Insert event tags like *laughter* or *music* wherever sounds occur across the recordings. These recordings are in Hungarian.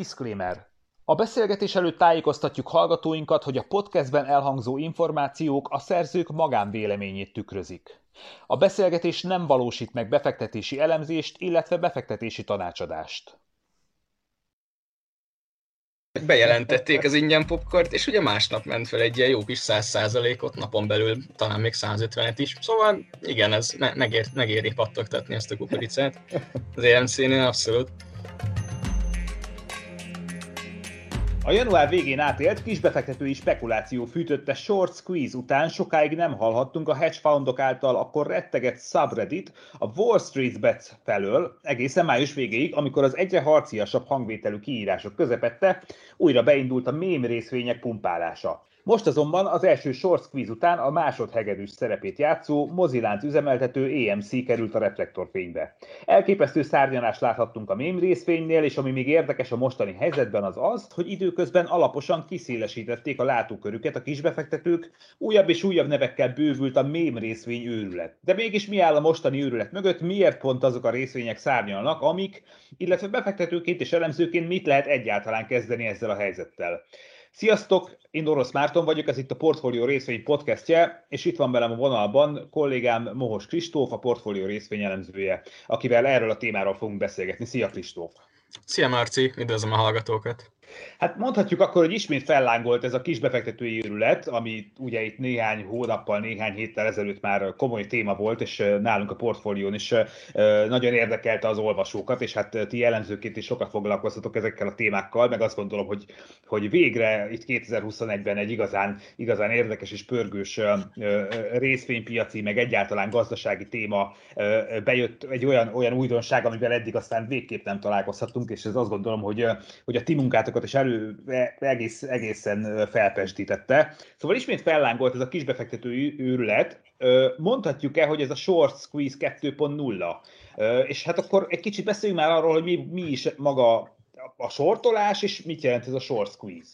Disclaimer. A beszélgetés előtt tájékoztatjuk hallgatóinkat, hogy a podcastben elhangzó információk a szerzők magánvéleményét tükrözik. A beszélgetés nem valósít meg befektetési elemzést, illetve befektetési tanácsadást. Bejelentették az ingyen popkort, és ugye másnap ment fel egy ilyen jó kis 100%-ot, napon belül talán még 150-et is. Szóval igen, ez me- megér, megéri pattogtatni ezt a kukoricát. Az EMC-nél abszolút. A január végén átélt kisbefektetői spekuláció fűtötte short squeeze után sokáig nem hallhattunk a hedge fundok által akkor retteget subreddit a Wall Street Bets felől egészen május végéig, amikor az egyre harciasabb hangvételű kiírások közepette újra beindult a mém részvények pumpálása. Most azonban az első short squeeze után a másodhegedűs szerepét játszó mozilánc üzemeltető EMC került a reflektorfénybe. Elképesztő szárnyalást láthattunk a mém részfénynél, és ami még érdekes a mostani helyzetben az az, hogy időközben alaposan kiszélesítették a látókörüket a kisbefektetők, újabb és újabb nevekkel bővült a mém részvény őrület. De mégis mi áll a mostani őrület mögött, miért pont azok a részvények szárnyalnak, amik, illetve befektetőként és elemzőként mit lehet egyáltalán kezdeni ezzel a helyzettel? Sziasztok, én Orosz Márton vagyok, ez itt a Portfolio részvény podcastje, és itt van velem a vonalban kollégám Mohos Kristóf, a Portfolio részvény elemzője, akivel erről a témáról fogunk beszélgetni. Szia Kristóf! Szia Marci, üdvözlöm a hallgatókat! Hát mondhatjuk akkor, hogy ismét fellángolt ez a kis befektetői őrület, ami ugye itt néhány hónappal, néhány héttel ezelőtt már komoly téma volt, és nálunk a portfólión is nagyon érdekelte az olvasókat, és hát ti jellemzőként is sokat foglalkoztatok ezekkel a témákkal, meg azt gondolom, hogy, hogy végre itt 2021-ben egy igazán, igazán érdekes és pörgős részvénypiaci, meg egyáltalán gazdasági téma bejött egy olyan, olyan újdonság, amivel eddig aztán végképp nem találkozhattunk, és ez azt gondolom, hogy, hogy a ti munkátokat is elő e, egész, egészen felpestítette. Szóval ismét fellángolt ez a kisbefektető őrület. Mondhatjuk-e, hogy ez a short squeeze 2.0? És hát akkor egy kicsit beszéljünk már arról, hogy mi, mi is maga a sortolás, és mit jelent ez a short squeeze?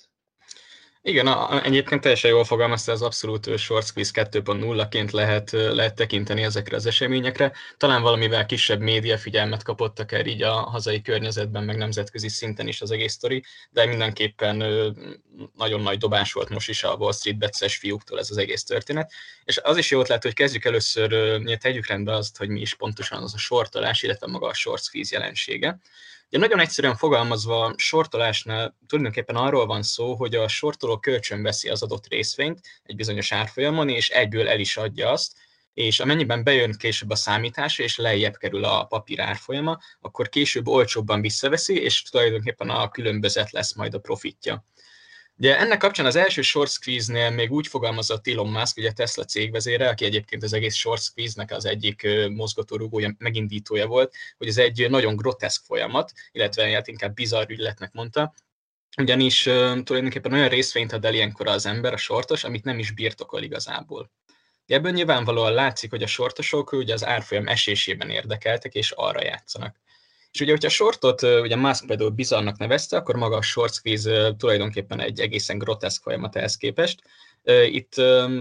Igen, a, egyébként teljesen jól fogalmazta, az abszolút short squeeze 2.0-ként lehet, lehet tekinteni ezekre az eseményekre. Talán valamivel kisebb média figyelmet kapott akár így a hazai környezetben, meg nemzetközi szinten is az egész sztori, de mindenképpen nagyon nagy dobás volt most is a Wall Street betszes fiúktól ez az egész történet. És az is jó lehet, hogy kezdjük először, tegyük rendbe azt, hogy mi is pontosan az a sortolás, illetve maga a short squeeze jelensége. Ugye nagyon egyszerűen fogalmazva, sortolásnál tulajdonképpen arról van szó, hogy a sortoló kölcsön veszi az adott részvényt egy bizonyos árfolyamon, és egyből el is adja azt, és amennyiben bejön később a számítás, és lejjebb kerül a papír árfolyama, akkor később olcsóbban visszaveszi, és tulajdonképpen a különbözet lesz majd a profitja. Ugye ennek kapcsán az első short squeeze-nél még úgy fogalmazott Elon Musk, ugye Tesla cégvezére, aki egyébként az egész short squeeze-nek az egyik mozgatórugója, megindítója volt, hogy ez egy nagyon groteszk folyamat, illetve hát inkább bizarr ügyletnek mondta, ugyanis tulajdonképpen olyan részvényt ad el ilyenkor az ember, a sortos, amit nem is birtokol igazából. Ebből nyilvánvalóan látszik, hogy a sortosok ugye az árfolyam esésében érdekeltek, és arra játszanak. És ugye, hogyha a shortot ugye Musk például bizarnak nevezte, akkor maga a short squeeze tulajdonképpen egy egészen groteszk folyamat ehhez képest. Itt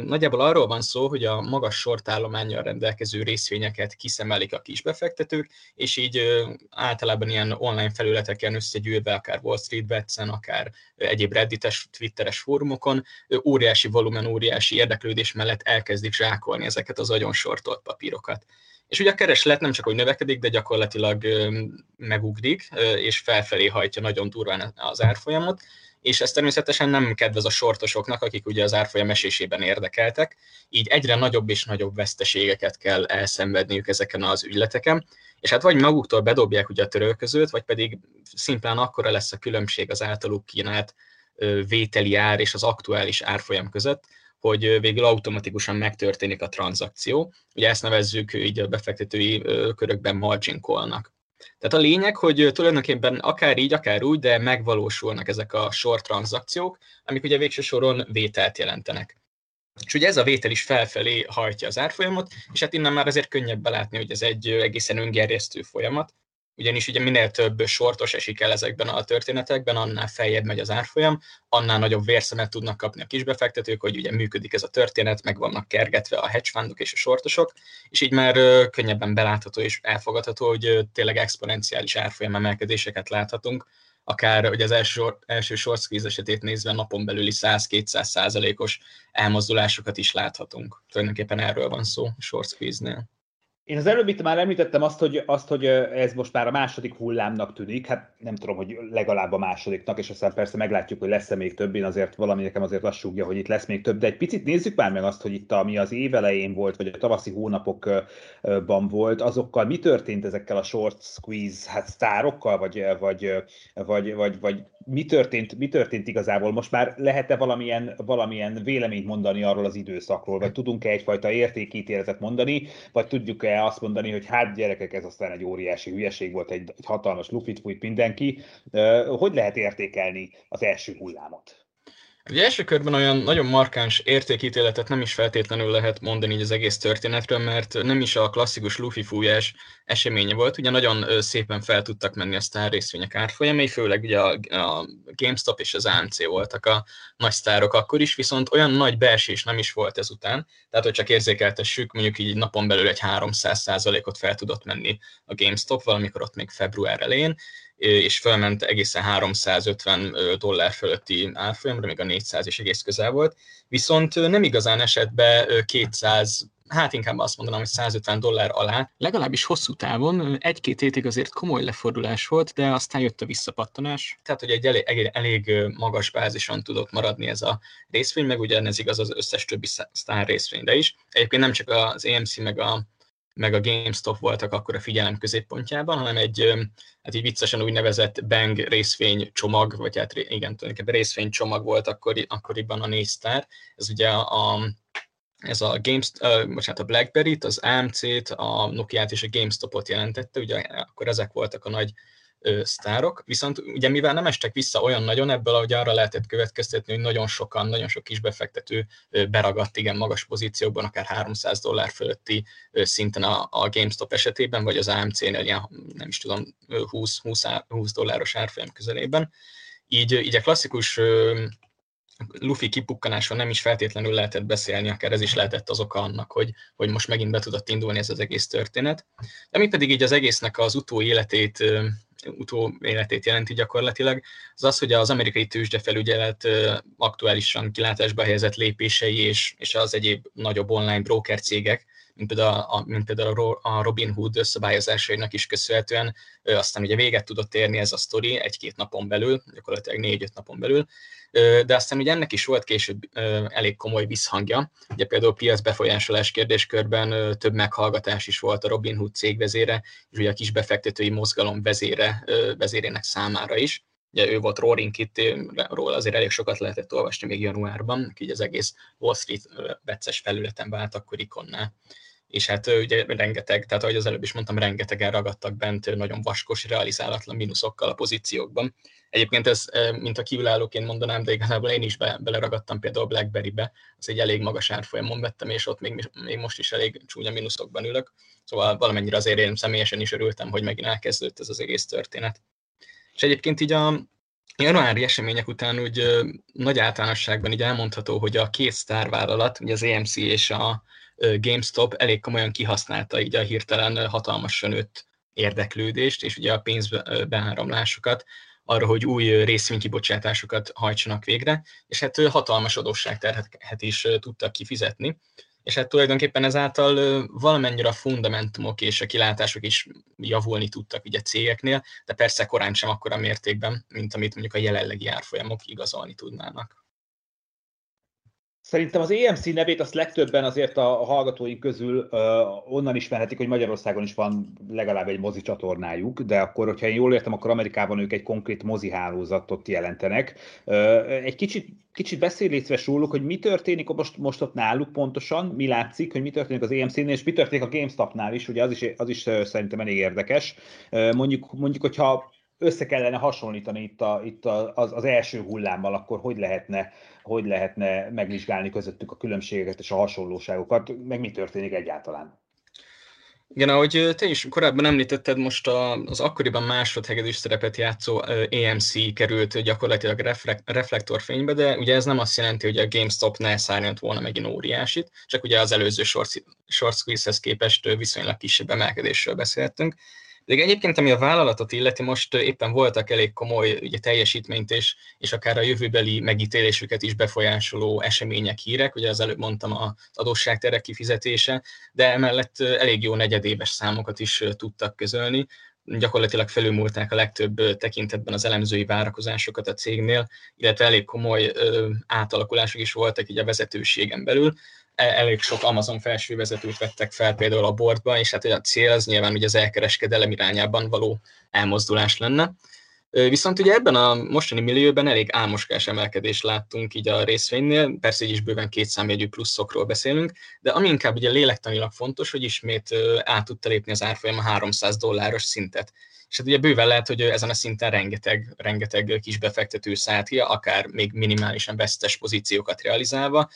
nagyjából arról van szó, hogy a magas sortállományjal rendelkező részvényeket kiszemelik a kisbefektetők, és így általában ilyen online felületeken összegyűlve, akár Wall Street Bets-en, akár egyéb reddites, twitteres fórumokon, óriási volumen, óriási érdeklődés mellett elkezdik zsákolni ezeket az agyon sortolt papírokat. És ugye a kereslet nem csak hogy növekedik, de gyakorlatilag megugrik, és felfelé hajtja nagyon durván az árfolyamot, és ez természetesen nem kedvez a sortosoknak, akik ugye az árfolyam esésében érdekeltek, így egyre nagyobb és nagyobb veszteségeket kell elszenvedniük ezeken az ügyleteken, és hát vagy maguktól bedobják ugye a törölközőt, vagy pedig szimplán akkora lesz a különbség az általuk kínált vételi ár és az aktuális árfolyam között, hogy végül automatikusan megtörténik a tranzakció. Ugye ezt nevezzük így a befektetői körökben margin call-nak. Tehát a lényeg, hogy tulajdonképpen akár így, akár úgy, de megvalósulnak ezek a short tranzakciók, amik ugye végső soron vételt jelentenek. És ugye ez a vétel is felfelé hajtja az árfolyamot, és hát innen már azért könnyebb belátni, hogy ez egy egészen öngerjesztő folyamat, ugyanis ugye minél több sortos esik el ezekben a történetekben, annál feljebb megy az árfolyam, annál nagyobb vérszemet tudnak kapni a kisbefektetők, hogy ugye működik ez a történet, meg vannak kergetve a hedge fundok és a sortosok, és így már könnyebben belátható és elfogadható, hogy tényleg exponenciális árfolyam emelkedéseket láthatunk, akár ugye az első, első short esetét nézve napon belüli 100-200 százalékos elmozdulásokat is láthatunk. Tulajdonképpen erről van szó short squeeze-nél. Én az előbb itt már említettem azt hogy, azt, hogy ez most már a második hullámnak tűnik, hát nem tudom, hogy legalább a másodiknak, és aztán persze meglátjuk, hogy lesz-e még több, én azért valami nekem azért azt súgja, hogy itt lesz még több, de egy picit nézzük már meg azt, hogy itt ami az évelején volt, vagy a tavaszi hónapokban volt, azokkal mi történt ezekkel a short squeeze, hát sztárokkal, vagy, vagy, vagy, vagy, vagy mi történt, mi történt igazából? Most már lehet-e valamilyen, valamilyen véleményt mondani arról az időszakról, vagy tudunk-e egyfajta értékítéletet mondani, vagy tudjuk-e azt mondani, hogy hát gyerekek, ez aztán egy óriási hülyeség volt, egy, egy hatalmas lufit fújt mindenki. Hogy lehet értékelni az első hullámot? Ugye első körben olyan nagyon markáns értékítéletet nem is feltétlenül lehet mondani így az egész történetről, mert nem is a klasszikus lufi fújás eseménye volt, ugye nagyon szépen fel tudtak menni a sztár részvények árfolyamai, főleg ugye a, a GameStop és az AMC voltak a nagy sztárok akkor is, viszont olyan nagy beesés nem is volt ezután, tehát hogy csak érzékeltessük, mondjuk így napon belül egy 300%-ot fel tudott menni a GameStop, valamikor ott még február elején, és fölment egészen 350 dollár fölötti árfolyamra, még a 400 is egész közel volt, viszont nem igazán esett be 200 hát inkább azt mondanám, hogy 150 dollár alá. Legalábbis hosszú távon egy-két hétig azért komoly lefordulás volt, de aztán jött a visszapattanás. Tehát, hogy egy elég, elég magas bázison tudott maradni ez a részvény, meg ugyanez igaz az összes többi sztár részvényre is. Egyébként nem csak az AMC meg a meg a GameStop voltak akkor a figyelem középpontjában, hanem egy, hát így viccesen úgynevezett Bang részvény csomag, vagy hát igen, tulajdonképpen részvény csomag volt akkori, akkoriban a négy sztár. Ez ugye a, ez a, Games, uh, a BlackBerry-t, az AMC-t, a Nokia-t és a GameStop-ot jelentette, ugye akkor ezek voltak a nagy sztárok, viszont ugye mivel nem estek vissza olyan nagyon, ebből ugye arra lehetett következtetni, hogy nagyon sokan, nagyon sok kisbefektető beragadt igen magas pozíciókban, akár 300 dollár fölötti szinten a, a GameStop esetében, vagy az AMC-nél ilyen, nem is tudom, 20, 20, 20 dolláros árfolyam közelében. Így, így a klasszikus Luffy kipukkanáson nem is feltétlenül lehetett beszélni, akár ez is lehetett az oka annak, hogy, hogy most megint be tudott indulni ez az egész történet. De mi pedig így az egésznek az utó életét utó életét jelenti gyakorlatilag, az az, hogy az amerikai tőzsdefelügyelet aktuálisan kilátásba helyezett lépései és, és az egyéb nagyobb online broker cégek, mint például a, mint például a Robin Hood szabályozásainak is köszönhetően, aztán ugye véget tudott érni ez a sztori egy-két napon belül, gyakorlatilag négy-öt napon belül, de aztán ugye ennek is volt később elég komoly visszhangja. Ugye például piacbefolyásolás kérdéskörben több meghallgatás is volt a Robin Hood cégvezére, és ugye a kisbefektetői mozgalom vezére, vezérének számára is. Ugye ő volt Roaring Kitty-ról azért elég sokat lehetett olvasni még januárban, így az egész Wall Street becses felületen vált akkor ikonná és hát ugye rengeteg, tehát ahogy az előbb is mondtam, rengetegen ragadtak bent nagyon vaskos, realizálatlan mínuszokkal a pozíciókban. Egyébként ez, mint a kívülállóként mondanám, de igazából én is be, beleragadtam például Blackberry-be, az egy elég magas árfolyamon vettem, és ott még, még most is elég csúnya mínuszokban ülök. Szóval valamennyire azért én személyesen is örültem, hogy megint elkezdődött ez az egész történet. És egyébként így a januári események után úgy nagy általánosságban így elmondható, hogy a két sztárvállalat, ugye az AMC és a GameStop elég komolyan kihasználta így a hirtelen hatalmasan nőtt érdeklődést, és ugye a pénzbeáramlásokat arra, hogy új részvénykibocsátásokat hajtsanak végre, és hát hatalmas adósságterhet is tudtak kifizetni, és hát tulajdonképpen ezáltal valamennyire a fundamentumok és a kilátások is javulni tudtak ugye cégeknél, de persze korán sem akkora mértékben, mint amit mondjuk a jelenlegi árfolyamok igazolni tudnának. Szerintem az EMC nevét azt legtöbben azért a hallgatóink közül uh, onnan ismerhetik, hogy Magyarországon is van legalább egy mozi csatornájuk, de akkor, hogyha én jól értem, akkor Amerikában ők egy konkrét mozi hálózatot jelentenek. Uh, egy kicsit, kicsit beszélészve róluk, hogy mi történik most, most ott náluk pontosan, mi látszik, hogy mi történik az EMC-nél, és mi történik a GameStop-nál is, ugye az is, az is szerintem elég érdekes. Uh, mondjuk, mondjuk, hogyha össze kellene hasonlítani itt, a, itt a, az, az első hullámmal, akkor hogy lehetne, hogy lehetne megvizsgálni közöttük a különbségeket és a hasonlóságokat, meg mi történik egyáltalán? Igen, ahogy te is korábban említetted, most az akkoriban másodhegedűs szerepet játszó AMC került gyakorlatilag reflektorfénybe, de ugye ez nem azt jelenti, hogy a GameStop ne szárnyalt volna megint óriásit, csak ugye az előző short, short squeeze-hez képest viszonylag kisebb emelkedésről beszéltünk De egyébként, ami a vállalatot illeti, most éppen voltak elég komoly ugye, teljesítményt és, és akár a jövőbeli megítélésüket is befolyásoló események, hírek, ugye az előbb mondtam az adósságterek kifizetése, de emellett elég jó negyedéves számokat is tudtak közölni, gyakorlatilag felülmúlták a legtöbb tekintetben az elemzői várakozásokat a cégnél, illetve elég komoly átalakulások is voltak így a vezetőségen belül. E, elég sok Amazon felső vezetőt vettek fel például a boardba, és hát a cél az nyilván ugye az elkereskedelem irányában való elmozdulás lenne. Viszont ugye ebben a mostani millióben elég álmoskás emelkedést láttunk így a részvénynél, persze így is bőven két számjegyű pluszokról beszélünk, de ami inkább ugye lélektanilag fontos, hogy ismét át tudta lépni az árfolyam a 300 dolláros szintet. És hát ugye bőven lehet, hogy ezen a szinten rengeteg, rengeteg kis befektető szállt ki, akár még minimálisan vesztes pozíciókat realizálva.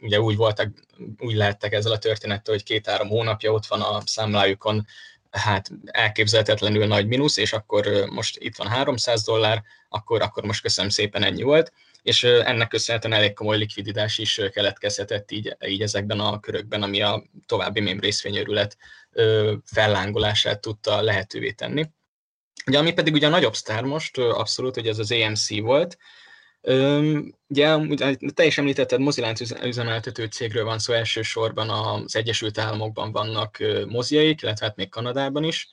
Ugye úgy voltak, úgy lehettek ezzel a történettel, hogy két-három hónapja ott van a számlájukon hát elképzelhetetlenül nagy mínusz, és akkor most itt van 300 dollár, akkor, akkor most köszönöm szépen ennyi volt, és ennek köszönhetően elég komoly likviditás is keletkezhetett így, így ezekben a körökben, ami a további mém részvényörület fellángolását tudta lehetővé tenni. Ugye, ami pedig ugye a nagyobb sztár most, abszolút, hogy ez az AMC volt, Ugye, te is említetted, mozilánt üzemeltető cégről van szó, elsősorban az Egyesült Államokban vannak moziaik, illetve hát még Kanadában is.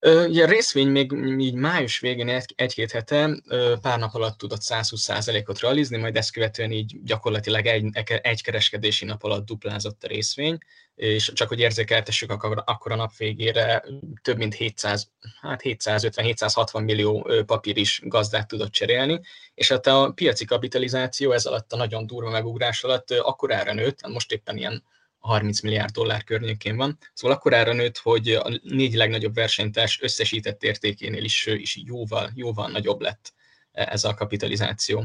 Ugye részvény még így május végén egy-két hete pár nap alatt tudott 120%-ot realizni, majd ezt követően így gyakorlatilag egy, egy kereskedési nap alatt duplázott a részvény, és csak hogy érzékeltessük, akkor, a nap végére több mint 700, hát 750-760 millió papír is gazdát tudott cserélni, és hát a piaci kapitalizáció ez alatt a nagyon durva megugrás alatt akkor ára nőtt, most éppen ilyen 30 milliárd dollár környékén van. Szóval akkor ára nőtt, hogy a négy legnagyobb versenytárs összesített értékénél is, is jóval, jóval nagyobb lett ez a kapitalizáció.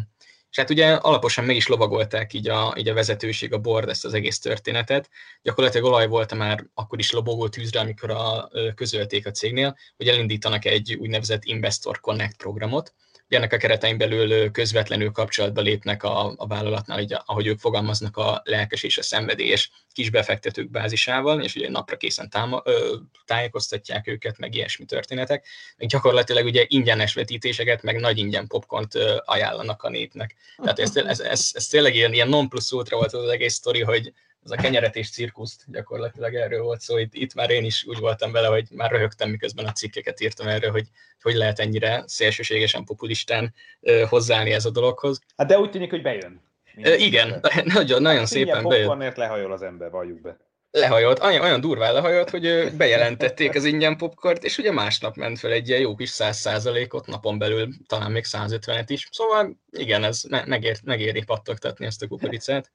És hát ugye alaposan meg is lovagolták így a, így a vezetőség, a board ezt az egész történetet. Gyakorlatilag olaj volt már akkor is lobogó tűzre, amikor a, közölték a cégnél, hogy elindítanak egy úgynevezett Investor Connect programot, ennek a keretein belül közvetlenül kapcsolatba lépnek a, a vállalatnál, így, ahogy ők fogalmaznak a lelkes és a szenvedélyes kisbefektetők bázisával, és ugye napra készen táma, ö, tájékoztatják őket, meg ilyesmi történetek. Meg gyakorlatilag ugye ingyenes vetítéseket, meg nagy ingyen popcornt ajánlanak a népnek. Tehát ez, ez, ez, ez tényleg ilyen, ilyen non plus ultra volt az egész sztori, hogy ez a kenyeretés cirkuszt gyakorlatilag erről volt szó. Itt, itt már én is úgy voltam vele, hogy már röhögtem, miközben a cikkeket írtam erről, hogy hogy lehet ennyire szélsőségesen populistán uh, hozzáállni ez a dologhoz. Hát de úgy tűnik, hogy bejön. Uh, igen, *laughs* nagyon, nagyon hát, szépen bejön. lehajol az ember, valljuk be lehajolt, olyan, olyan durván lehajolt, hogy bejelentették az ingyen popkort, és ugye másnap ment fel egy ilyen jó kis 100%-ot, napon belül talán még 150-et is. Szóval igen, ez megér, megéri pattogtatni ezt a kukoricát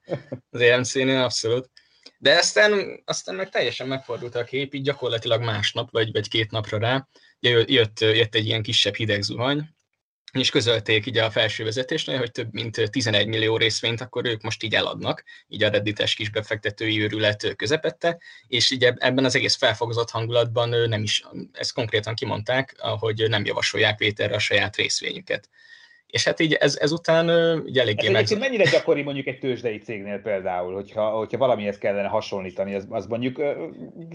az EMC-nél, abszolút. De aztán, aztán meg teljesen megfordult a kép, így gyakorlatilag másnap, vagy, vagy két napra rá, jött, jött egy ilyen kisebb hideg zuhany, és közölték így a felső vezetésnél, hogy több mint 11 millió részvényt akkor ők most így eladnak, így a reddites kis befektetői őrület közepette, és így ebben az egész felfogozott hangulatban nem is, ezt konkrétan kimondták, hogy nem javasolják vételre a saját részvényüket. És hát így ez, ezután így eléggé ez meg... mennyire gyakori mondjuk egy tőzsdei cégnél például, hogyha, hogyha valamihez kellene hasonlítani, az, az mondjuk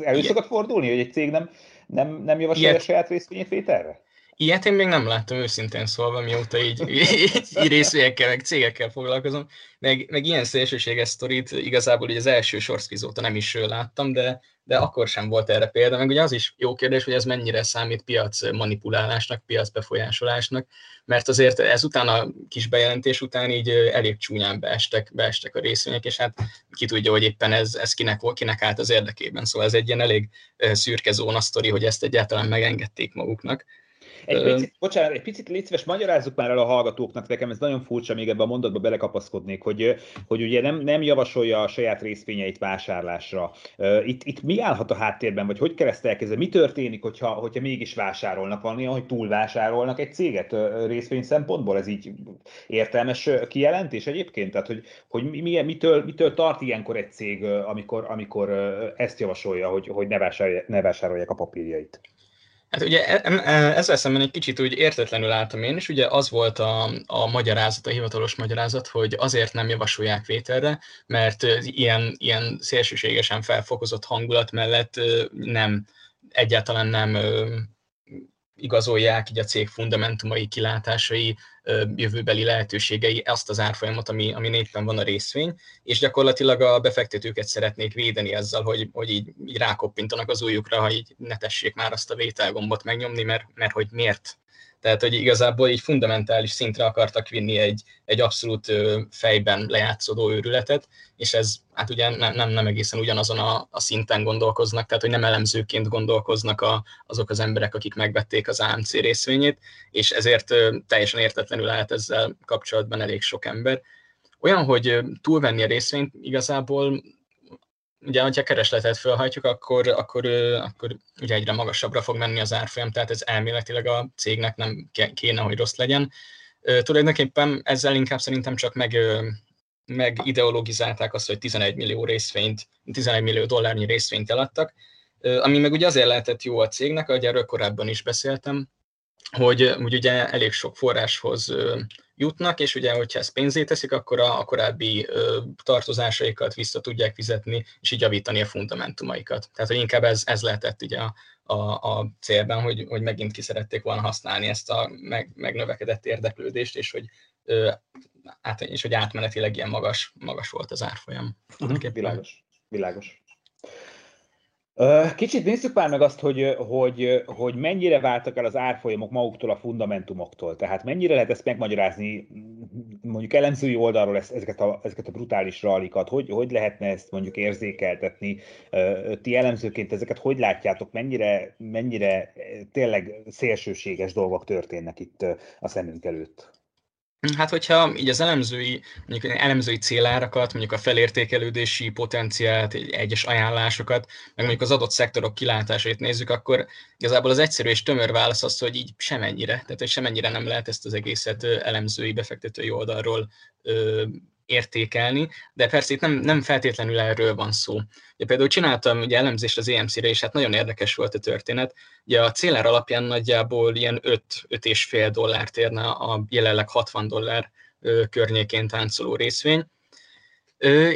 elő szokott fordulni, hogy egy cég nem, nem, nem javasolja Ilyet... a saját részvényét vételre? Ilyet én még nem láttam őszintén szólva, mióta így, így, *laughs* így részvényekkel, meg cégekkel foglalkozom. Meg, meg ilyen szélsőséges sztorit igazából így az első sorszkiz óta nem is láttam, de, de akkor sem volt erre példa. Meg ugye az is jó kérdés, hogy ez mennyire számít piac manipulálásnak, piac befolyásolásnak, mert azért ezután a kis bejelentés után így elég csúnyán beestek, beestek a részvények, és hát ki tudja, hogy éppen ez, ez kinek, kinek állt az érdekében. Szóval ez egy ilyen elég szürke zóna sztori, hogy ezt egyáltalán megengedték maguknak. Egy picit, bocsánat, egy picit légy szíves, magyarázzuk már el a hallgatóknak, nekem ez nagyon furcsa, még ebben a mondatba belekapaszkodnék, hogy, hogy ugye nem, nem javasolja a saját részvényeit vásárlásra. Itt, itt mi állhat a háttérben, vagy hogy keresztelják ez? Mi történik, hogyha, hogyha mégis vásárolnak? Van olyan, hogy túlvásárolnak egy céget részvény szempontból? Ez így értelmes kijelentés egyébként? Tehát, hogy, hogy mi, mitől, mitől tart ilyenkor egy cég, amikor, amikor ezt javasolja, hogy, hogy ne, vásárolják, ne vásárolják a papírjait? Hát ugye e, e, ezzel szemben egy kicsit úgy értetlenül álltam én is, ugye az volt a, a magyarázat, a hivatalos magyarázat, hogy azért nem javasolják vételre, mert ilyen, ilyen szélsőségesen felfokozott hangulat mellett nem, egyáltalán nem igazolják így a cég fundamentumai, kilátásai, jövőbeli lehetőségei azt az árfolyamot, ami, ami éppen van a részvény, és gyakorlatilag a befektetőket szeretnék védeni ezzel, hogy, hogy így, így rákoppintanak az újukra, ha így ne tessék már azt a vételgombot megnyomni, mert, mert hogy miért tehát, hogy igazából így fundamentális szintre akartak vinni egy, egy abszolút fejben lejátszódó őrületet, és ez hát ugye nem, nem, nem egészen ugyanazon a, a szinten gondolkoznak, tehát hogy nem elemzőként gondolkoznak a, azok az emberek, akik megvették az AMC részvényét, és ezért teljesen értetlenül állt ezzel kapcsolatban elég sok ember. Olyan, hogy túlvenni a részvényt igazából ugye, hogyha keresletet felhajtjuk, akkor, akkor, akkor ugye egyre magasabbra fog menni az árfolyam, tehát ez elméletileg a cégnek nem kéne, hogy rossz legyen. Tulajdonképpen ezzel inkább szerintem csak meg, meg ideologizálták azt, hogy 11 millió részvényt, 11 millió dollárnyi részvényt eladtak, ami meg ugye azért lehetett jó a cégnek, ahogy erről korábban is beszéltem, hogy, hogy ugye elég sok forráshoz jutnak, és ugye, hogyha ezt pénzé teszik, akkor a, a korábbi ö, tartozásaikat vissza tudják fizetni, és így javítani a fundamentumaikat. Tehát, hogy inkább ez, ez lehetett ugye a, a, a célban, hogy, hogy megint ki szerették volna használni ezt a meg, megnövekedett érdeklődést, és hogy, ö, át, és hogy átmenetileg ilyen magas, magas volt az árfolyam. Uh-huh, világos, világos. Kicsit nézzük már meg azt, hogy, hogy, hogy mennyire váltak el az árfolyamok maguktól a fundamentumoktól. Tehát mennyire lehet ezt megmagyarázni mondjuk elemzői oldalról ezeket a, ezeket a brutális rallikat, hogy, hogy lehetne ezt mondjuk érzékeltetni? Ti elemzőként ezeket hogy látjátok, mennyire, mennyire tényleg szélsőséges dolgok történnek itt a szemünk előtt? Hát, hogyha így az elemzői, mondjuk elemzői célárakat, mondjuk a felértékelődési potenciált, egyes ajánlásokat, meg mondjuk az adott szektorok kilátásait nézzük, akkor igazából az egyszerű és tömör válasz az, hogy így semennyire, tehát hogy semennyire nem lehet ezt az egészet elemzői, befektetői oldalról értékelni, de persze itt nem, nem feltétlenül erről van szó. Ugye például csináltam ugye elemzést az EMC-re, és hát nagyon érdekes volt a történet. Ugye a célár alapján nagyjából ilyen 5-5,5 dollárt érne a jelenleg 60 dollár környékén táncoló részvény,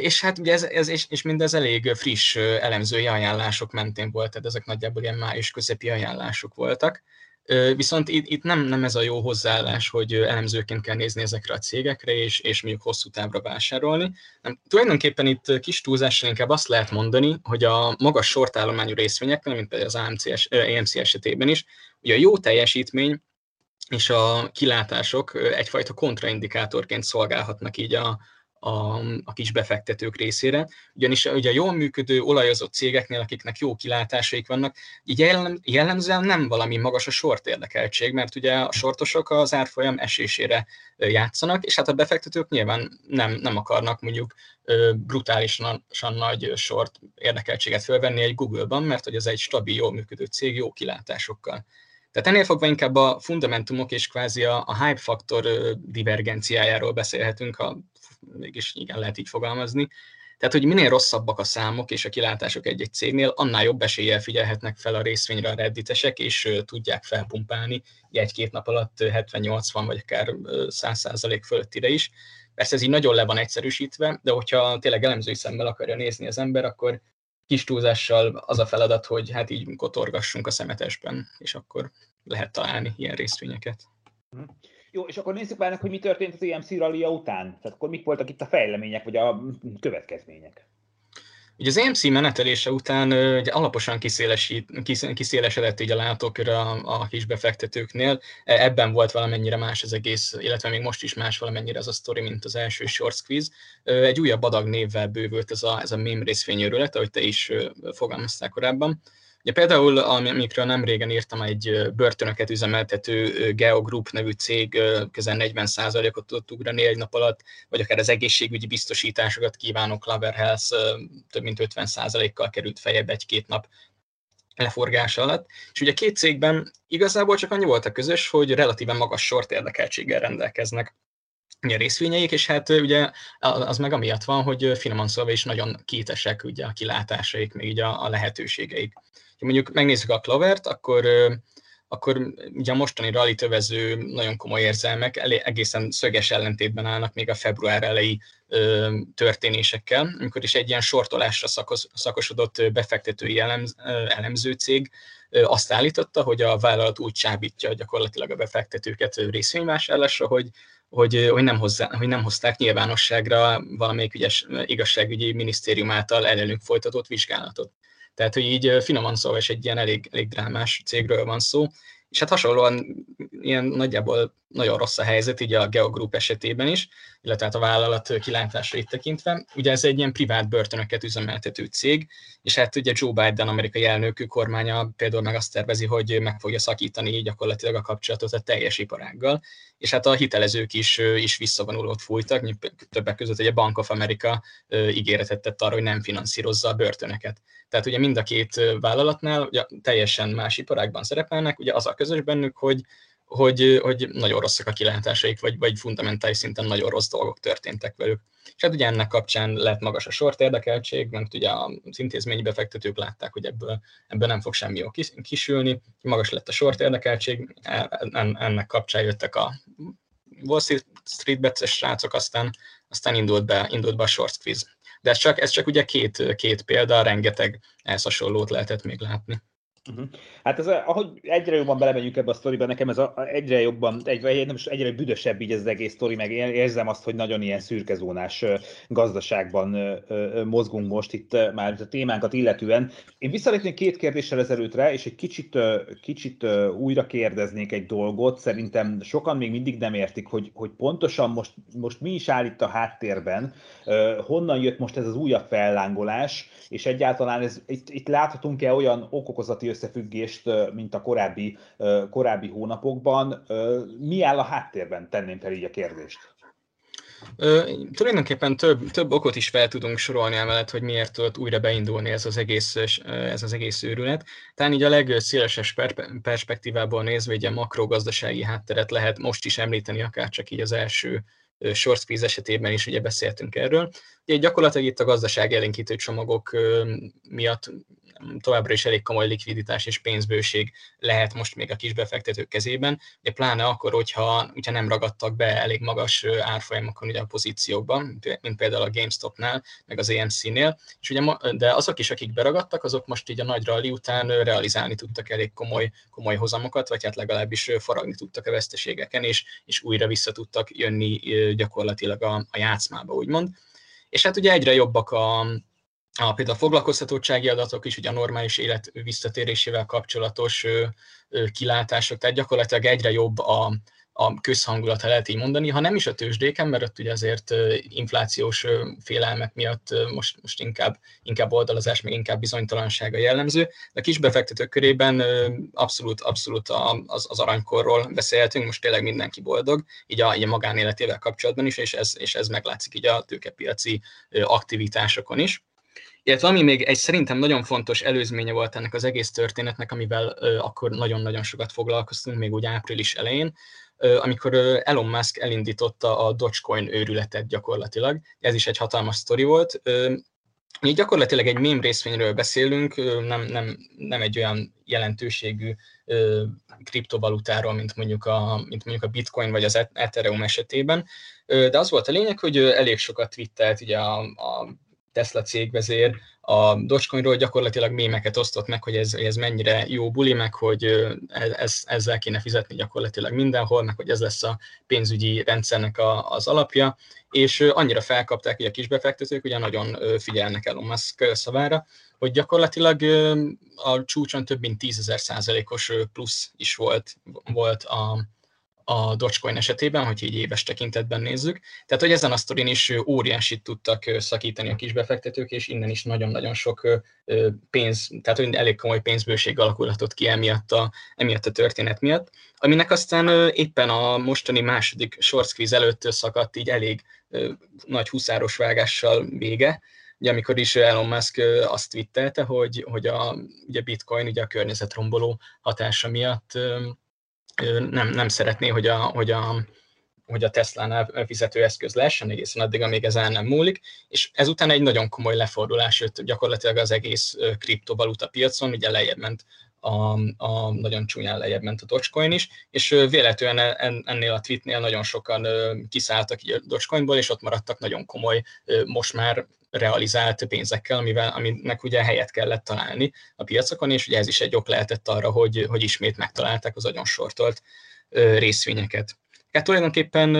és hát ugye ez, ez és, és mindez elég friss elemzői ajánlások mentén volt, tehát ezek nagyjából ilyen május közepi ajánlások voltak. Viszont itt, itt nem, nem ez a jó hozzáállás, hogy elemzőként kell nézni ezekre a cégekre, és, és mondjuk hosszú távra vásárolni. Nem, tulajdonképpen itt kis túlzással inkább azt lehet mondani, hogy a magas sortállományú részvényeknél, mint például az AMC, EMC esetében is, ugye a jó teljesítmény és a kilátások egyfajta kontraindikátorként szolgálhatnak így a, a, a kis befektetők részére, ugyanis ugye a jól működő, olajozott cégeknél, akiknek jó kilátásaik vannak, így jellem, jellemzően nem valami magas a sort érdekeltség, mert ugye a sortosok az árfolyam esésére játszanak, és hát a befektetők nyilván nem, nem akarnak mondjuk brutálisan nagy sort érdekeltséget fölvenni egy Google-ban, mert hogy ez egy stabil, jól működő cég jó kilátásokkal. Tehát ennél fogva inkább a fundamentumok és kvázi a, a hype faktor divergenciájáról beszélhetünk, ha mégis igen lehet így fogalmazni. Tehát, hogy minél rosszabbak a számok és a kilátások egy-egy cégnél, annál jobb eséllyel figyelhetnek fel a részvényre a redditesek, és tudják felpumpálni egy-két nap alatt 70-80 vagy akár 100% fölöttire is. Persze ez így nagyon le van egyszerűsítve, de hogyha tényleg elemzői szemmel akarja nézni az ember, akkor kis túlzással az a feladat, hogy hát így kotorgassunk a szemetesben, és akkor lehet találni ilyen részvényeket. Jó, és akkor nézzük már, hogy mi történt az EMC rallia után. Tehát akkor mik voltak itt a fejlemények, vagy a következmények? Ugye az EMC menetelése után ugye alaposan kiszélesedett így a látókör a, a kis befektetőknél. E, ebben volt valamennyire más az egész, illetve még most is más valamennyire az a sztori, mint az első short squeeze. Egy újabb adag névvel bővült ez a, ez a mém részvényőrület, ahogy te is fogalmaztál korábban. Ugye például, amikről nem régen írtam, egy börtönöket üzemeltető Geogroup nevű cég közel 40%-ot tudott ugrani egy nap alatt, vagy akár az egészségügyi biztosításokat kívánó Clover Health több mint 50%-kal került fejebb egy-két nap leforgása alatt. És ugye két cégben igazából csak annyi volt a közös, hogy relatíven magas sort érdekeltséggel rendelkeznek ugye részvényeik, és hát ugye az meg amiatt van, hogy finoman szólva is nagyon kétesek ugye a kilátásaik, még így a, a lehetőségeik. Ha mondjuk megnézzük a Clovert, akkor akkor ugye a mostani rally tövező nagyon komoly érzelmek egészen szöges ellentétben állnak még a február elejé történésekkel, amikor is egy ilyen sortolásra szakos, szakosodott befektetői elemz, elemző cég azt állította, hogy a vállalat úgy csábítja gyakorlatilag a befektetőket részvényvásárlásra, hogy hogy, hogy, nem hozzá, hogy nem hozták nyilvánosságra valamelyik ügyes igazságügyi minisztérium által ellenük folytatott vizsgálatot. Tehát, hogy így finoman szólva is egy ilyen elég, elég drámás cégről van szó, és hát hasonlóan ilyen nagyjából nagyon rossz a helyzet, így a Geogroup esetében is, illetve hát a vállalat kilátásait tekintve. Ugye ez egy ilyen privát börtönöket üzemeltető cég, és hát ugye Joe Biden, amerikai elnökű kormánya például meg azt tervezi, hogy meg fogja szakítani gyakorlatilag a kapcsolatot a teljes iparággal, és hát a hitelezők is, is visszavonulót fújtak, többek között egy a Bank of America ígéretet tett arra, hogy nem finanszírozza a börtönöket. Tehát ugye mind a két vállalatnál ugye teljesen más iparágban szerepelnek, ugye az a közös bennük, hogy hogy, hogy nagyon rosszak a kilátásaik, vagy, vagy fundamentális szinten nagyon rossz dolgok történtek velük. És hát ugye ennek kapcsán lett magas a sort érdekeltség, mert ugye az intézményi befektetők látták, hogy ebből, ebből nem fog semmi jó kisülni, magas lett a sort érdekeltség, e, ennek kapcsán jöttek a Wall Street bets srácok, aztán, aztán indult, be, indult be a short squeeze. De ez csak, ez csak ugye két, két példa, rengeteg ehhez hasonlót lehetett még látni. Uh-huh. Hát ez, ahogy egyre jobban belemegyünk ebbe a sztoriba, nekem ez a, egyre jobban, egyre, nem is egyre büdösebb így ez az egész sztori, meg érzem azt, hogy nagyon ilyen szürkezónás gazdaságban mozgunk most itt már a témánkat illetően. Én visszalépnék két kérdéssel ezelőttre, és egy kicsit, kicsit újra kérdeznék egy dolgot. Szerintem sokan még mindig nem értik, hogy, hogy pontosan most, most mi is áll itt a háttérben, honnan jött most ez az újabb fellángolás, és egyáltalán ez, itt, itt láthatunk-e olyan okokozati összefüggést, mint a korábbi, korábbi hónapokban. Mi áll a háttérben, tenném fel így a kérdést? Ö, tulajdonképpen több, több okot is fel tudunk sorolni emellett, hogy miért tudott újra beindulni ez az egész, ez az egész őrület. Tehát így a legszélesebb perspektívából nézve, egy a makrogazdasági hátteret lehet most is említeni, akár csak így az első short esetében is ugye beszéltünk erről. Ugye gyakorlatilag itt a gazdaság élénkítő csomagok miatt továbbra is elég komoly likviditás és pénzbőség lehet most még a kisbefektetők kezében, de pláne akkor, hogyha, hogyha nem ragadtak be elég magas árfolyamokon ugye a pozíciókban, mint például a GameStop-nál, meg az AMC-nél, és ugye, de azok is, akik beragadtak, azok most így a nagy rally után realizálni tudtak elég komoly, komoly hozamokat, vagy hát legalábbis faragni tudtak a veszteségeken, és, és újra vissza tudtak jönni gyakorlatilag a, a játszmába, úgymond. És hát ugye egyre jobbak a, a, például a foglalkoztatottsági adatok is, ugye a normális élet visszatérésével kapcsolatos ö, ö, kilátások, tehát gyakorlatilag egyre jobb a, a közhangulat, ha lehet így mondani, ha nem is a tőzsdéken, mert ott ugye azért inflációs félelmek miatt most, most inkább, inkább oldalazás, meg inkább bizonytalansága jellemző, de a kisbefektetők körében abszolút, abszolút az, az aranykorról beszélhetünk, most tényleg mindenki boldog, így a, így a magánéletével kapcsolatban is, és ez, és ez meglátszik így a tőkepiaci aktivitásokon is. Illetve ami még egy szerintem nagyon fontos előzménye volt ennek az egész történetnek, amivel ö, akkor nagyon-nagyon sokat foglalkoztunk, még úgy április elején, ö, amikor ö, Elon Musk elindította a Dogecoin őrületet gyakorlatilag. Ez is egy hatalmas sztori volt. Ö, mi gyakorlatilag egy mém részvényről beszélünk, nem, nem, nem egy olyan jelentőségű ö, kriptovalutáról, mint mondjuk, a, mint mondjuk a Bitcoin vagy az Ethereum esetében, de az volt a lényeg, hogy elég sokat twittelt ugye a, a Tesla cégvezér. A Dogecoinról gyakorlatilag mémeket osztott meg, hogy ez, ez mennyire jó buli, meg hogy ez, ezzel kéne fizetni gyakorlatilag mindenhol, meg hogy ez lesz a pénzügyi rendszernek a, az alapja, és annyira felkapták, hogy a kisbefektetők ugye nagyon figyelnek Elon Musk szavára, hogy gyakorlatilag a csúcson több mint 10 százalékos plusz is volt, volt a, a Dogecoin esetében, hogy így éves tekintetben nézzük. Tehát, hogy ezen a sztorin is óriásit tudtak szakítani a kisbefektetők, és innen is nagyon-nagyon sok pénz, tehát hogy elég komoly pénzbőség alakulhatott ki emiatt a, emiatt a történet miatt, aminek aztán éppen a mostani második short előtt szakadt így elég nagy huszáros vágással vége, ugye amikor is Elon Musk azt twittelte, hogy, hogy a ugye Bitcoin ugye a környezetromboló hatása miatt nem, nem szeretné, hogy a, hogy a, hogy a Tesla-nál fizetőeszköz lehessen egészen addig, amíg ez el nem múlik, és ezután egy nagyon komoly lefordulás jött gyakorlatilag az egész kriptovaluta piacon, ugye lejjebb ment a, a nagyon csúnyán lejjebb ment a Dogecoin is, és véletlenül ennél a tweetnél nagyon sokan kiszálltak a Dogecoinból, és ott maradtak nagyon komoly, most már realizált pénzekkel, amivel, aminek ugye helyet kellett találni a piacokon, és ugye ez is egy ok lehetett arra, hogy, hogy ismét megtalálták az nagyon sortolt részvényeket. Hát tulajdonképpen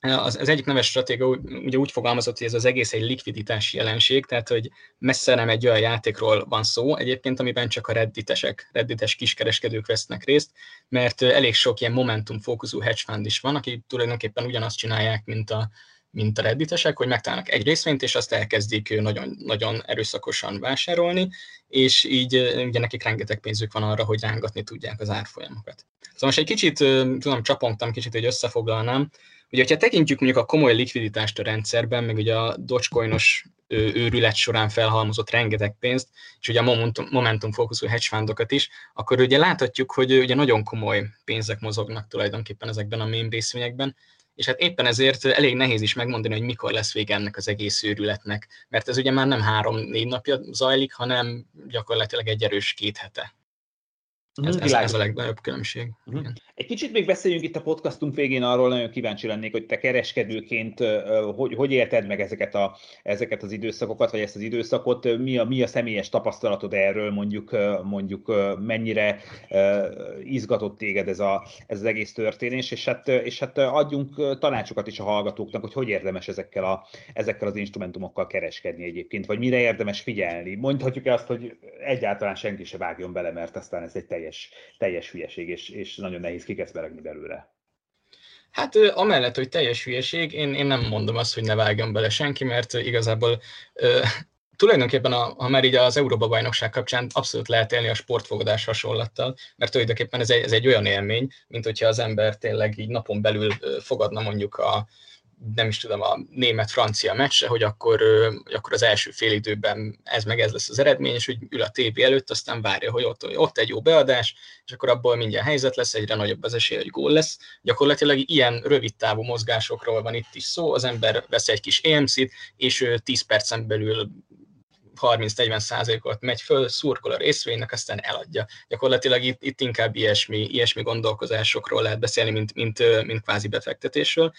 az, az egyik neves stratégia ugye úgy fogalmazott, hogy ez az egész egy likviditási jelenség, tehát hogy messze nem egy olyan játékról van szó egyébként, amiben csak a redditesek, reddites kiskereskedők vesznek részt, mert elég sok ilyen momentum fókuszú hedge fund is van, aki tulajdonképpen ugyanazt csinálják, mint a, mint a redditesek, hogy megtalálnak egy részvényt, és azt elkezdik nagyon, nagyon erőszakosan vásárolni, és így ugye nekik rengeteg pénzük van arra, hogy rángatni tudják az árfolyamokat. Szóval most egy kicsit, tudom, csapongtam kicsit, hogy összefoglalnám, Ugye, hogyha tekintjük mondjuk a komoly likviditást a rendszerben, meg ugye a Dogecoinos őrület során felhalmozott rengeteg pénzt, és ugye a momentum, momentum fókuszú hedge fundokat is, akkor ugye láthatjuk, hogy ugye nagyon komoly pénzek mozognak tulajdonképpen ezekben a mém részvényekben, és hát éppen ezért elég nehéz is megmondani, hogy mikor lesz vége ennek az egész őrületnek, mert ez ugye már nem három-négy napja zajlik, hanem gyakorlatilag egy erős két hete. Ez, ez, ez a legnagyobb különbség. Uh-huh. Egy kicsit még beszéljünk itt a podcastunk végén arról, nagyon kíváncsi lennék, hogy te kereskedőként hogy, hogy élted meg ezeket, a, ezeket az időszakokat, vagy ezt az időszakot, mi a, mi a személyes tapasztalatod erről, mondjuk, mondjuk mennyire izgatott téged ez, a, ez az egész történés, és hát, és hát adjunk tanácsokat is a hallgatóknak, hogy hogy érdemes ezekkel, a, ezekkel az instrumentumokkal kereskedni egyébként, vagy mire érdemes figyelni. Mondhatjuk-e azt, hogy egyáltalán senki se vágjon bele, mert aztán ez egy teljes, teljes hülyeség, és, és nagyon nehéz kikeszberegni belőle. Hát amellett, hogy teljes hülyeség, én, én nem mondom azt, hogy ne vágjon bele senki, mert igazából tulajdonképpen, a, ha már így az Európa bajnokság kapcsán abszolút lehet élni a sportfogadás hasonlattal, mert tulajdonképpen ez egy, ez egy olyan élmény, mint hogyha az ember tényleg így napon belül fogadna mondjuk a, nem is tudom, a német-francia meccse, hogy akkor, hogy akkor az első fél időben ez meg ez lesz az eredmény, és hogy ül a tévé előtt, aztán várja, hogy ott, ott egy jó beadás, és akkor abból mindjárt helyzet lesz, egyre nagyobb az esély, hogy gól lesz. Gyakorlatilag ilyen rövid távú mozgásokról van itt is szó, az ember vesz egy kis EMC-t, és 10 percen belül 30-40 százalékot megy föl, szurkol a részvénynek, aztán eladja. Gyakorlatilag itt, itt inkább ilyesmi, ilyesmi gondolkozásokról lehet beszélni, mint, mint, mint kvázi befektetésről.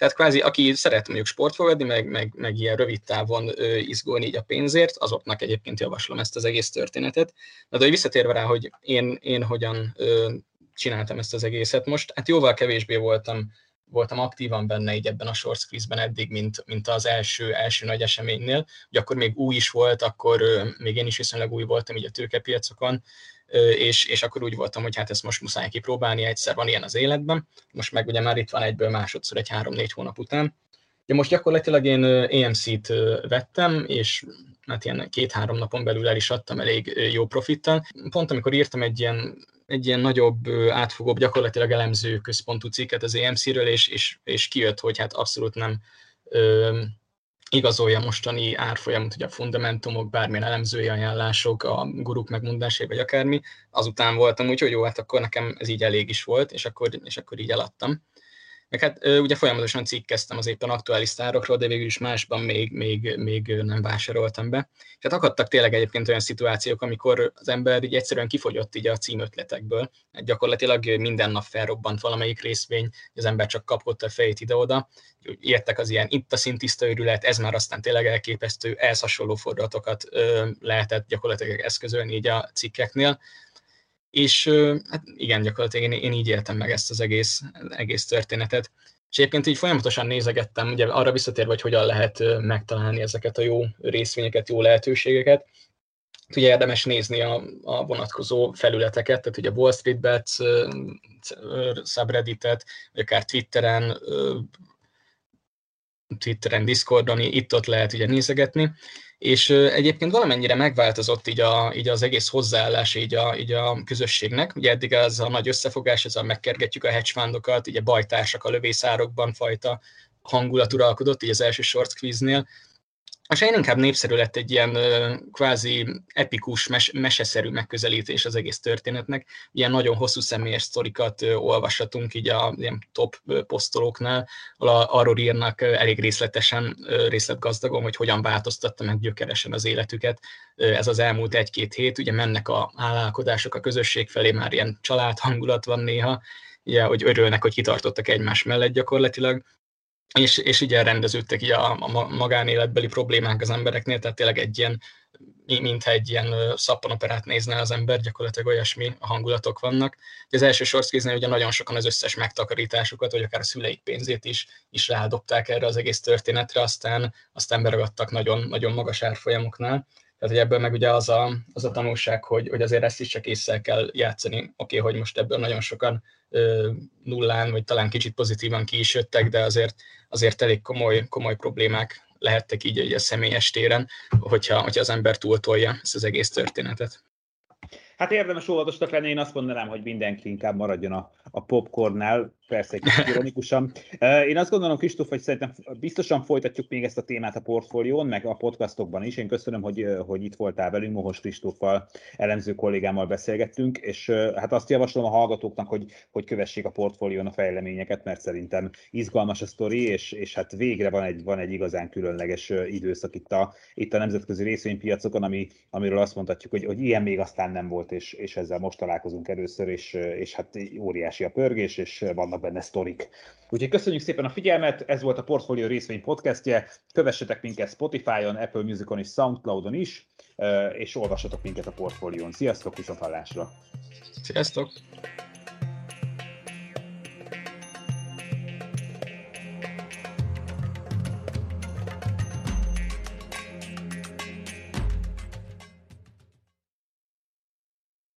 Tehát kvázi, aki szeret mondjuk sportfogadni, meg, meg, meg ilyen rövid távon ö, izgulni így a pénzért, azoknak egyébként javaslom ezt az egész történetet. De, de hogy visszatérve rá, hogy én, én hogyan ö, csináltam ezt az egészet most, hát jóval kevésbé voltam voltam aktívan benne így ebben a short eddig, mint, mint az első, első nagy eseménynél. Ugye akkor még új is volt, akkor még én is viszonylag új voltam így a tőkepiacokon, és, és akkor úgy voltam, hogy hát ezt most muszáj kipróbálni, egyszer van ilyen az életben, most meg ugye már itt van egyből másodszor egy három-négy hónap után. De most gyakorlatilag én EMC-t vettem, és hát ilyen két-három napon belül el is adtam elég jó profittal. Pont amikor írtam egy ilyen, egy ilyen nagyobb, átfogóbb, gyakorlatilag elemző központú cikket az EMC-ről, és, és, és kijött, hogy hát abszolút nem igazolja mostani árfolyamot, hogy a fundamentumok, bármilyen elemzői ajánlások, a guruk megmondásai, vagy akármi, azután voltam úgy, hogy jó, hát akkor nekem ez így elég is volt, és akkor, és akkor így eladtam. Meg hát ugye folyamatosan cikkeztem az éppen aktuális sztárokról, de végül is másban még, még, még nem vásároltam be. És hát akadtak tényleg egyébként olyan szituációk, amikor az ember így egyszerűen kifogyott így a címötletekből. Hát gyakorlatilag minden nap felrobbant valamelyik részvény, az ember csak kapott a fejét ide-oda. Értek az ilyen itt a szintiszta őrület, ez már aztán tényleg elképesztő, ehhez hasonló fordulatokat lehetett gyakorlatilag eszközölni így a cikkeknél és hát igen, gyakorlatilag én, én így éltem meg ezt az egész, egész történetet. És egyébként így folyamatosan nézegettem, ugye arra visszatérve, hogy hogyan lehet megtalálni ezeket a jó részvényeket, jó lehetőségeket. Ugye érdemes nézni a, a vonatkozó felületeket, tehát ugye Wall Street Bets subredditet, vagy akár Twitteren, Twitteren, Discordon, itt-ott lehet ugye nézegetni, és egyébként valamennyire megváltozott így, a, így az egész hozzáállás így a, így a közösségnek. Ugye eddig ez a nagy összefogás, ez a megkergetjük a hedge fundokat, ugye bajtársak a lövészárokban fajta hangulat uralkodott, így az első short quiznél. És én inkább népszerű lett egy ilyen kvázi epikus, mes- meseszerű megközelítés az egész történetnek. Ilyen nagyon hosszú személyes sztorikat olvashatunk így a ilyen top posztolóknál, arról írnak elég részletesen, részletgazdagon, hogy hogyan változtatta meg gyökeresen az életüket. Ez az elmúlt egy-két hét, ugye mennek a állálkodások a közösség felé, már ilyen családhangulat van néha, ugye, hogy örülnek, hogy kitartottak egymás mellett gyakorlatilag, és, és így elrendeződtek így a, a magánéletbeli problémák az embereknél, tehát tényleg egy ilyen, mintha egy ilyen szappanoperát nézne az ember, gyakorlatilag olyasmi a hangulatok vannak. Az első sorszkéznél ugye nagyon sokan az összes megtakarításukat, vagy akár a szüleik pénzét is, is rádobták erre az egész történetre, aztán, aztán beragadtak nagyon, nagyon magas árfolyamoknál. Tehát, hogy ebből meg ugye az a, az a tanulság, hogy, hogy azért ezt is csak észre kell játszani. Oké, okay, hogy most ebből nagyon sokan ö, nullán, vagy talán kicsit pozitívan ki is jöttek, de azért, azért elég komoly, komoly problémák lehettek így, így a személyes téren, hogyha, hogyha az ember túltolja ezt az egész történetet. Hát érdemes óvatosnak lenni, én azt mondanám, hogy mindenki inkább maradjon a, a popcornnál, persze egy kicsit ironikusan. Én azt gondolom, Kristóf, hogy szerintem biztosan folytatjuk még ezt a témát a portfólión, meg a podcastokban is. Én köszönöm, hogy, hogy itt voltál velünk, Mohos Kristóffal, elemző kollégámmal beszélgettünk, és hát azt javaslom a hallgatóknak, hogy, hogy kövessék a portfólión a fejleményeket, mert szerintem izgalmas a sztori, és, és hát végre van egy, van egy igazán különleges időszak itt a, itt a nemzetközi részvénypiacokon, ami, amiről azt mondhatjuk, hogy, hogy ilyen még aztán nem volt, és, és ezzel most találkozunk először, és, és hát óriási a pörgés, és vannak vannak benne sztorik. Úgyhogy köszönjük szépen a figyelmet, ez volt a Portfolio részvény podcastje, kövessetek minket Spotify-on, Apple Music-on és Soundcloud-on is, és olvassatok minket a Portfolión. Sziasztok, viszontlátásra! Sziasztok!